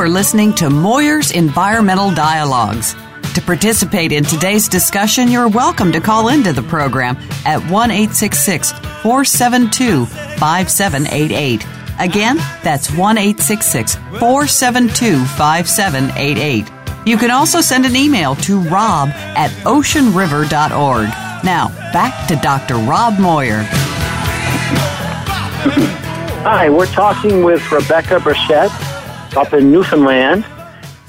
A: Are listening to Moir's Environmental Dialogues. To participate in today's discussion, you're welcome to call into the program at 1 472 5788. Again, that's 1 472 5788. You can also send an email to rob at oceanriver.org. Now, back to Dr. Rob Moir.
B: Hi, we're talking with Rebecca Brushett up in Newfoundland.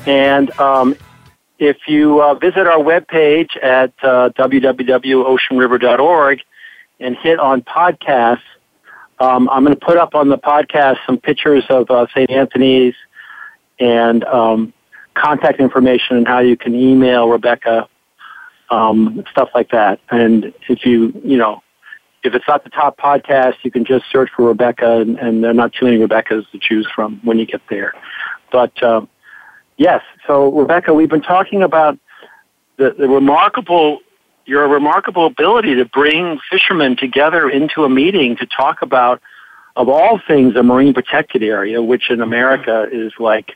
B: And um, if you uh, visit our webpage at uh, www.oceanriver.org and hit on podcasts, um, I'm going to put up on the podcast some pictures of uh, St. Anthony's and um, contact information and how you can email Rebecca, um, stuff like that. And if you, you know, if it's not the top podcast, you can just search for Rebecca, and, and there are not too many Rebeccas to choose from when you get there. But um, yes, so Rebecca, we've been talking about the, the remarkable your remarkable ability to bring fishermen together into a meeting to talk about, of all things, a marine protected area, which in America is like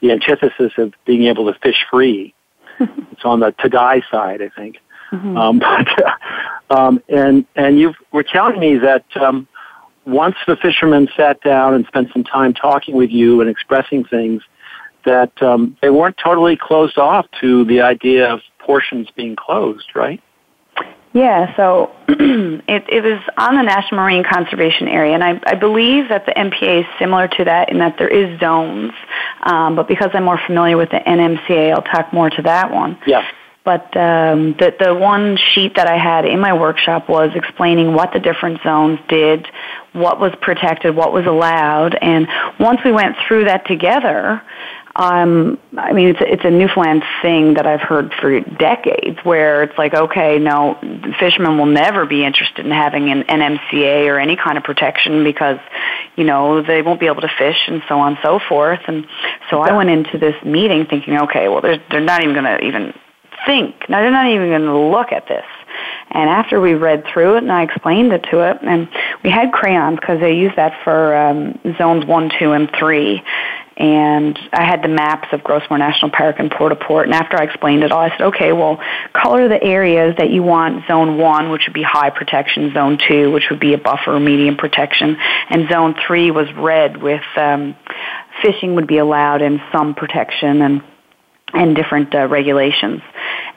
B: the antithesis of being able to fish free. it's on the to die side, I think. Um, but, um, and and you were telling me that um, once the fishermen sat down and spent some time talking with you and expressing things, that um, they weren't totally closed off to the idea of portions being closed, right?
C: Yeah, so it, it was on the National Marine Conservation Area, and I, I believe that the MPA is similar to that in that there is zones. Um, but because I'm more familiar with the NMCA, I'll talk more to that one.
B: Yeah.
C: But um, the the one sheet that I had in my workshop was explaining what the different zones did, what was protected, what was allowed, and once we went through that together, um, I mean, it's a, it's a Newfoundland thing that I've heard for decades, where it's like, okay, no, fishermen will never be interested in having an NMCA or any kind of protection because, you know, they won't be able to fish and so on and so forth. And so I went into this meeting thinking, okay, well, they're they're not even going to even think. Now they're not even going to look at this. And after we read through it and I explained it to it, and we had crayons because they use that for um, zones one, two, and three. And I had the maps of Gros Morne National Park and Port au Port. And after I explained it all, I said, okay, well, color the areas that you want zone one, which would be high protection, zone two, which would be a buffer or medium protection, and zone three was red with um, fishing would be allowed and some protection and and different uh, regulations.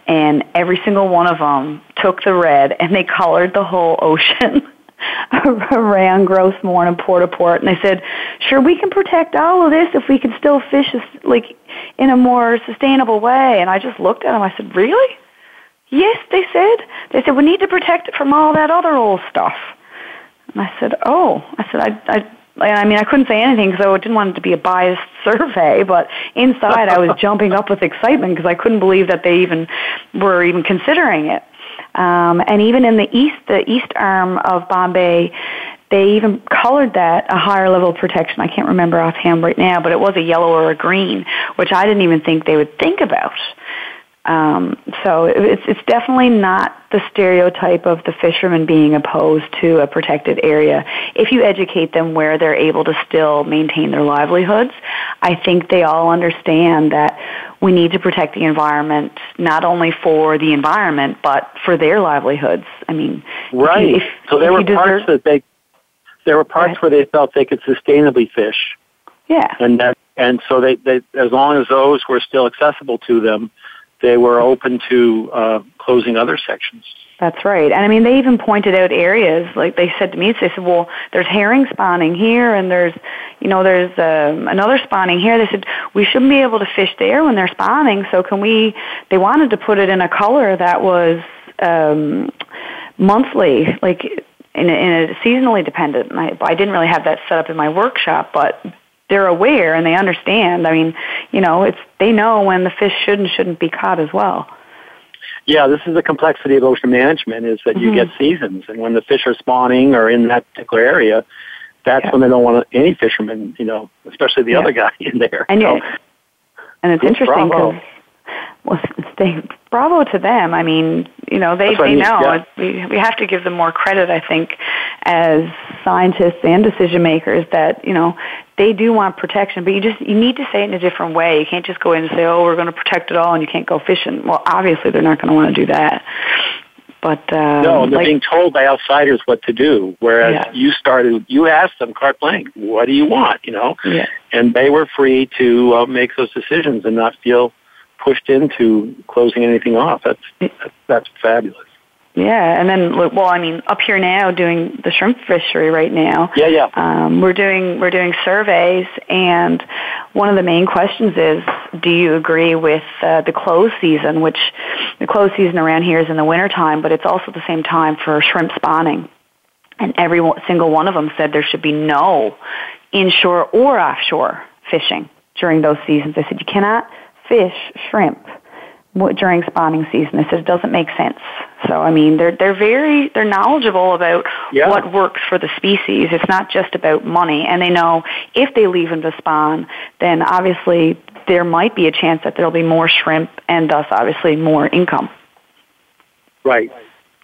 C: And every single one of them took the red and they colored the whole ocean around Gros Morne and Port au Port. And they said, sure, we can protect all of this if we can still fish like in a more sustainable way. And I just looked at them. I said, really? Yes, they said. They said, we need to protect it from all that other old stuff. And I said, oh. I said, I, I I mean, I couldn't say anything because I didn't want it to be a biased survey, but inside I was jumping up with excitement because I couldn't believe that they even were even considering it. Um, and even in the east, the east arm of Bonne Bay, they even colored that a higher level of protection. I can't remember offhand right now, but it was a yellow or a green, which I didn't even think they would think about. Um, so it's it's definitely not the stereotype of the fishermen being opposed to a protected area. If you educate them where they're able to still maintain their livelihoods, I think they all understand that we need to protect the environment not only for the environment but for their livelihoods. I mean,
B: right.
C: If,
B: so there were parts that they there were parts where they felt they could sustainably fish,
C: yeah,
B: and that and so they, they as long as those were still accessible to them, they were open to uh, closing other sections.
C: That's right. And I mean, they even pointed out areas, like they said to me, they said, well, there's herring spawning here and there's, you know, there's um, another spawning here. They said, we shouldn't be able to fish there when they're spawning. So can we, they wanted to put it in a color that was um, monthly, like in a, in a seasonally dependent. I, I didn't really have that set up in my workshop, but they're aware and they understand. I mean, you know, it's, they know when the fish should and shouldn't be caught as well.
B: Yeah, this is the complexity of ocean management is that you
C: Mhm.
B: get seasons, and when the fish are spawning or in that particular area, that's
C: Yeah.
B: when they don't want any fishermen, you know, especially the
C: Yeah.
B: other guy in there.
C: And
B: So-
C: you, and it's interesting because well, they bravo to them. I mean, you know, they they know
B: yeah.
C: we we have to give them more credit. I think as scientists and decision makers that you know they do want protection, but you just you need to say it in a different way. You can't just go in and say, "Oh, we're going to protect it all," and you can't go fishing. Well, obviously they're not going to want to do that. But um,
B: no, they're
C: like,
B: being told by outsiders what to do. Whereas
C: Yeah.
B: you started, you asked them carte blanche, "What do you want?" You know,
C: yeah.
B: and they were free to uh, make those decisions and not feel pushed into closing anything off. That's that's, fabulous.
C: Yeah, and then look, well, I mean, up here now doing the shrimp fishery right now.
B: Yeah, yeah.
C: Um, we're doing we're doing surveys, and one of the main questions is, do you agree with uh, the close season? Which the close season around here is in the wintertime, but it's also the same time for shrimp spawning. And every single one of them said there should be no inshore or offshore fishing during those seasons. They said you cannot fish shrimp during spawning season. They said it doesn't make sense. So I mean, they're they're very they're knowledgeable about
B: Yeah.
C: what works for the species. It's not just about money, and they know if they leave them to spawn, then obviously there might be a chance that there'll be more shrimp and thus obviously more income.
B: Right.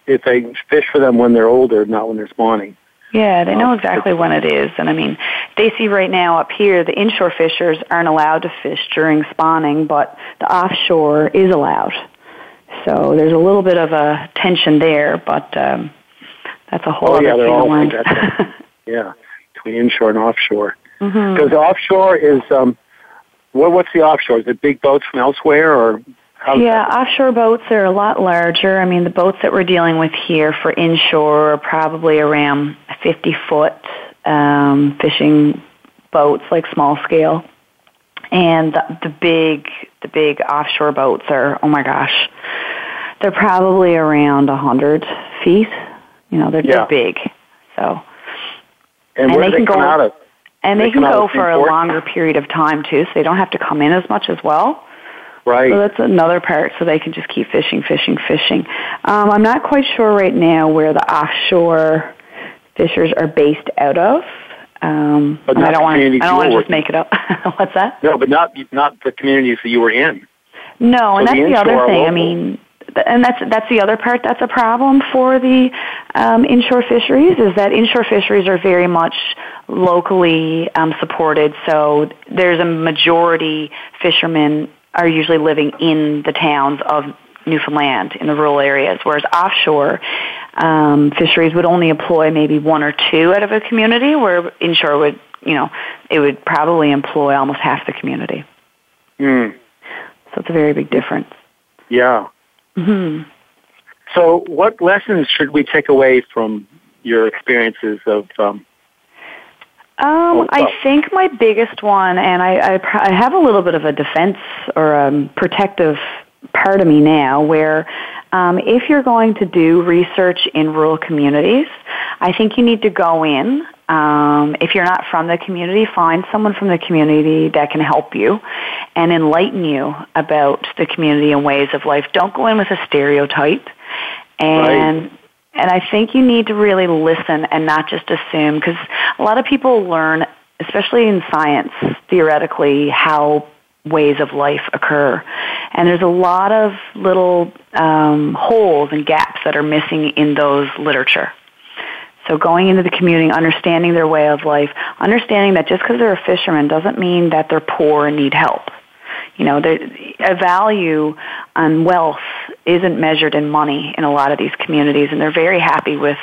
B: If they fish for them when they're older, not when they're spawning.
C: Yeah, they know
B: Oh,
C: exactly when it is. And I mean, they see right now up here, the inshore fishers aren't allowed to fish during spawning, but the offshore is allowed. So there's a little bit of a tension there, but um, that's a whole
B: Oh,
C: other
B: yeah, they're all like that. Yeah, between inshore and offshore. Because offshore is um, what? What's the offshore? Is it big boats from elsewhere, or how?
C: Yeah, offshore boats are a lot larger. I mean, the boats that we're dealing with here for inshore are probably around 50 foot um, fishing boats, like small scale. And the, the big, the big offshore boats are, oh my gosh, they're probably around 100 feet. You know, they're,
B: Yeah.
C: they're big. So,
B: and
C: and they
B: they
C: can go-
B: out of?
C: and
B: They
C: they can go for a longer period of time too, so they don't have to come in as much as well.
B: Right.
C: So that's another part, so they can just keep fishing, fishing, fishing. Um, I'm not quite sure right now where the offshore fishers are based out of. Um,
B: But
C: I
B: not
C: don't
B: the
C: want to. I don't want to just make it up. What's that?
B: no, but not not the communities that you were in.
C: No, and
B: So the
C: that's the other
B: inshore are
C: thing. I mean, th- and that's that's the other part. That's a problem for the um, inshore fisheries. Is that inshore fisheries are very much locally um, supported. So there's a majority fishermen are usually living in the towns of Newfoundland in the rural areas, whereas offshore um, fisheries would only employ maybe one or two out of a community, where inshore would, you know, it would probably employ almost half the community.
B: Hmm.
C: So it's a very big difference.
B: Yeah.
C: hmm
B: So, what lessons should we take away from your experiences of? Um,
C: Um, I think my biggest one, and I, I, pr- I have a little bit of a defense or a protective part of me now, where um, if you're going to do research in rural communities, I think you need to go in. Um, if you're not from the community, find someone from the community that can help you and enlighten you about the community and ways of life. Don't go in with a stereotype. And and I think you need to really listen and not just assume because a lot of people learn, especially in science, theoretically, how ways of life occur. And there's a lot of little um, holes and gaps that are missing in those literature. So going into the community, understanding their way of life, understanding that just because they're a fisherman doesn't mean that they're poor and need help. You know, there- a value on wealth isn't measured in money in a lot of these communities, and they're very happy with,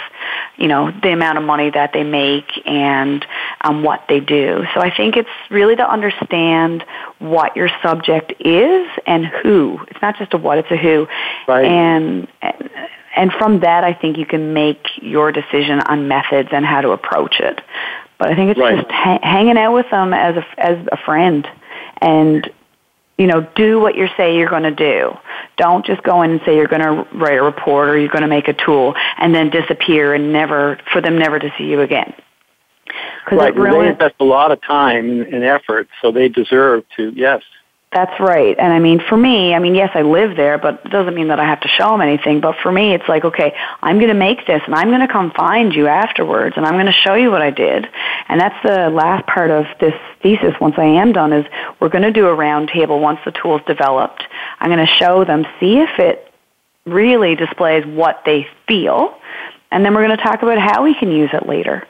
C: you know, the amount of money that they make and um, what they do. So I think it's really to understand what your subject is and who. It's not just a what; it's a who.
B: Right.
C: And and from that, I think you can make your decision on methods and how to approach it. But I think it's
B: Right.
C: just ha- hanging out with them as a as a friend, and you know, do what you say you're going to do. Don't just go in and say you're going to write a report or you're going to make a tool and then disappear and never for them never to see you again.
B: Right. and They
C: ruins.
B: invest a lot of time and effort, so they deserve to. Yes.
C: That's right. And I mean, for me, I mean, yes, I live there, but it doesn't mean that I have to show them anything. But for me, it's like, okay, I'm going to make this and I'm going to come find you afterwards and I'm going to show you what I did. And that's the last part of this thesis once I am done is we're going to do a round table once the tool's developed. I'm going to show them, see if it really displays what they feel. And then we're going to talk about how we can use it later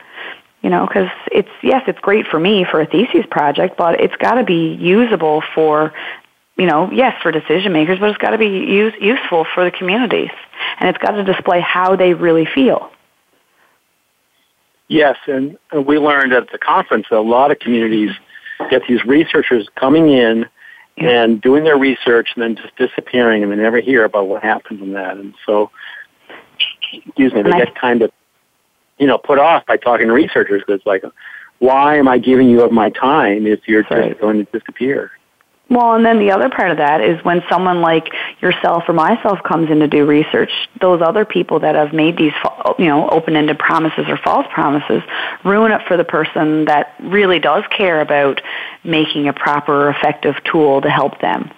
C: you know, because it's yes, it's great for me for a thesis project, but it's got to be usable for, you know, yes, for decision makers, but it's got to be use, useful for the communities, and it's got to display how they really feel.
B: Yes, and we learned at the conference that a lot of communities get these researchers coming in and doing their research and then just disappearing and they never hear about what happened from that. And so, excuse me, they
C: I-
B: get kind of, you know, put off by talking to researchers because it's like, why am I giving you of my time if you're just going to disappear?
C: Well, and then the other part of that is when someone like yourself or myself comes in to do research, those other people that have made these, you know, open-ended promises or false promises ruin it for the person that really does care about making a proper, effective tool to help them.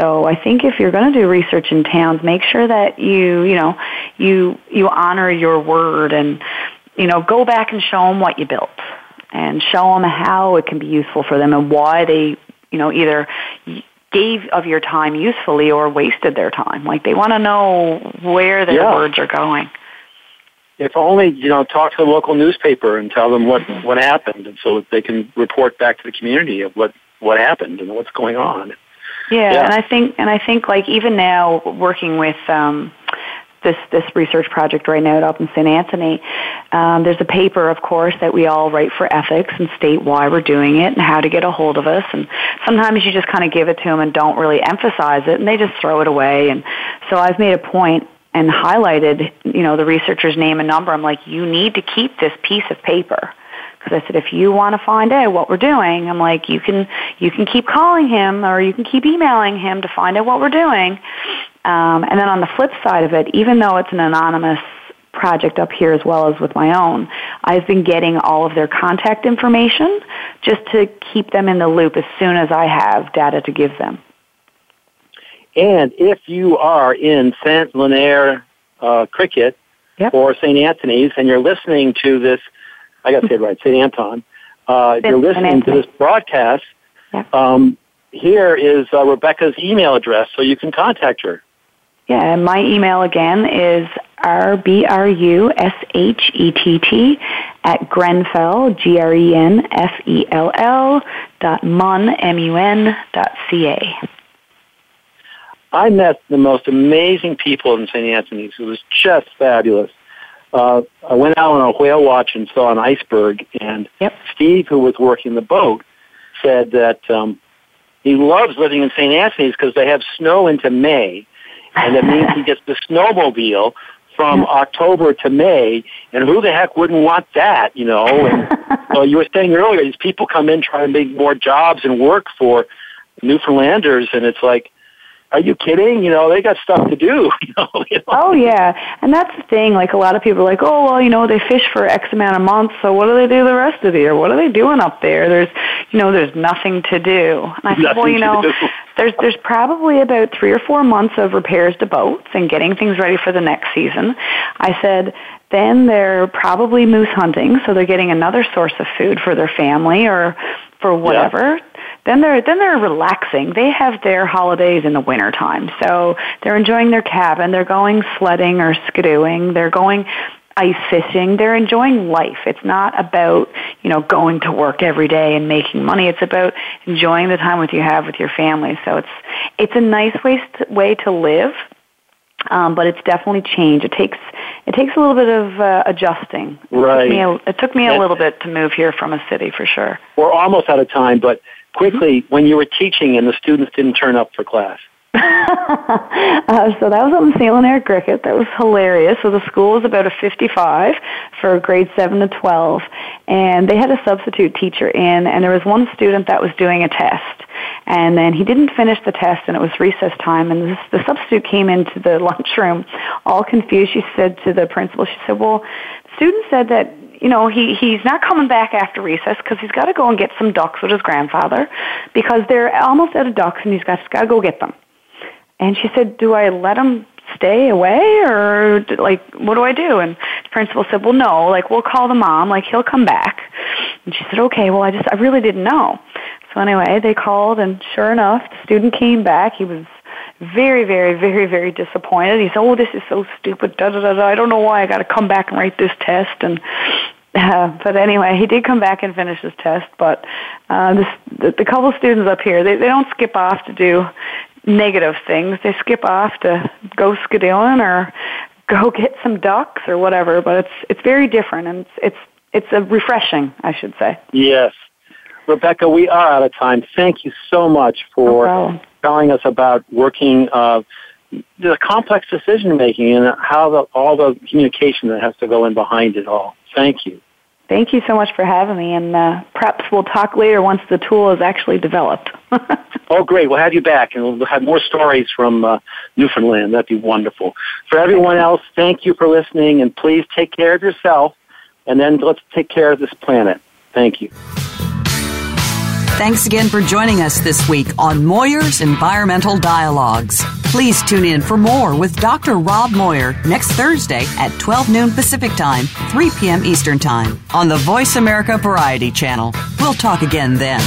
C: So I think if you're going to do research in towns, make sure that you, you know, you you honor your word and you know go back and show them what you built and show them how it can be useful for them and why they, you know, either gave of your time usefully or wasted their time. Like they want to know where their
B: Yeah.
C: words are going.
B: If only, you know, talk to the local newspaper and tell them what, what happened and so that they can report back to the community of what, what happened and what's going on.
C: Yeah,
B: Yeah.
C: and I think and I think like even now working with um, this this research project right now up in St. Anthony, um, there's a paper, of course, that we all write for ethics and state why we're doing it and how to get a hold of us. And sometimes you just kind of give it to them and don't really emphasize it, and they just throw it away. And so I've made a point and highlighted, you know, the researcher's name and number. I'm like, you need to keep this piece of paper because I said, if you want to find out what we're doing, I'm like, you can you can keep calling him or you can keep emailing him to find out what we're doing. Um, and then on the flip side of it, even though it's an anonymous project up here as well as with my own, I've been getting all of their contact information just to keep them in the loop as soon as I have data to give them.
B: And if you are in Saint Lunaire uh, Griquet
C: Yep.
B: or St. Anthony's and you're listening to this, I got to say it right, St. Anton, uh, if you're listening to this broadcast,
C: Yep.
B: um, here is uh, Rebecca's email address so you can contact her.
C: Yeah, and my email again is rbrushett at Grenfell, G-R-E-N-F-E-L-L dot mun, M-U-N dot C-A.
B: I met the most amazing people in St. Anthony's. It was just fabulous. Uh, I went out on a whale watch and saw an iceberg, and
C: Yep.
B: Steve, who was working the boat, said that um, he loves living in St. Anthony's because they have snow into May, and that means he gets the snowmobile from October to May, and who the heck wouldn't want that, you know? And so you were saying earlier, these people come in trying to make more jobs and work for Newfoundlanders, and it's like, are you kidding? You know, they got stuff to do. You know.
C: Oh yeah, and that's the thing. Like a lot of people are like, oh well, you know, they fish for X amount of months, so what do they do the rest of the year? What are they doing up there? There's, you know, there's nothing to do. And I said, well,
B: Nothing
C: you know,
B: do.
C: there's there's probably about three or four months of repairs to boats and getting things ready for the next season. I said. Then they're probably moose hunting, so they're getting another source of food for their family or for whatever. Then they're then they're relaxing. They have their holidays in the wintertime. So they're enjoying their cabin, they're going sledding or skidooing, they're going ice fishing, they're enjoying life. It's not about, you know, going to work every day and making money. It's about enjoying the time with you have with your family. So it's it's a nice way way to live. Um, but it's definitely changed. It takes it takes a little bit of uh, adjusting. It
B: Right.
C: Took me a, it took me a little bit to move here from a city for sure.
B: We're almost out of time, but quickly, when you were teaching and the students didn't turn up for class,
C: uh, so that was up in St. Lunaire-Griquet. That was hilarious. So the school was about a 55 for grade 7 to 12. And they had a substitute teacher in, and there was one student that was doing a test. And then he didn't finish the test, and it was recess time. And this, the substitute came into the lunchroom all confused. She said to the principal, she said, well, student said that you know he he's not coming back after recess because he's got to go and get some ducks with his grandfather because they're almost out of ducks and he's got got to go get them. And she said, "Do I let him stay away or like what do I do?" And the principal said, "Well, no. Like we'll call the mom. Like he'll come back." And she said, "Okay. Well, I just I really didn't know." So anyway, they called, and sure enough, the student came back. He was very, very, very, very disappointed. He said, "Oh, this is so stupid. Da da da da. I don't know why I got to come back and write this test." And uh, but anyway, he did come back and finish his test. But uh, this, the, the couple students up here, they, they don't skip off to do negative things. They skip off to go skidooing or go get some ducks or whatever. But it's it's very different, and it's it's it's a refreshing, I should say.
B: Yes. Rebecca, we are out of time. Thank you so much for
C: problem.
B: Telling us about working uh, the complex decision making and how the, all the communication that has to go in behind it all. Thank you.
C: Thank you so much for having me, and uh, perhaps we'll talk later once the tool is actually developed.
B: Oh, great. We'll have you back and we'll have more stories from uh, Newfoundland. That'd be wonderful. For everyone else, thank you for listening and please take care of yourself and then let's take care of this planet. Thank you.
A: Thanks again for joining us this week on Moir's Environmental Dialogues. Please tune in for more with Dr. Rob Moir next Thursday at 12 noon Pacific Time, 3 p.m. Eastern Time on the Voice America Variety Channel. We'll talk again then.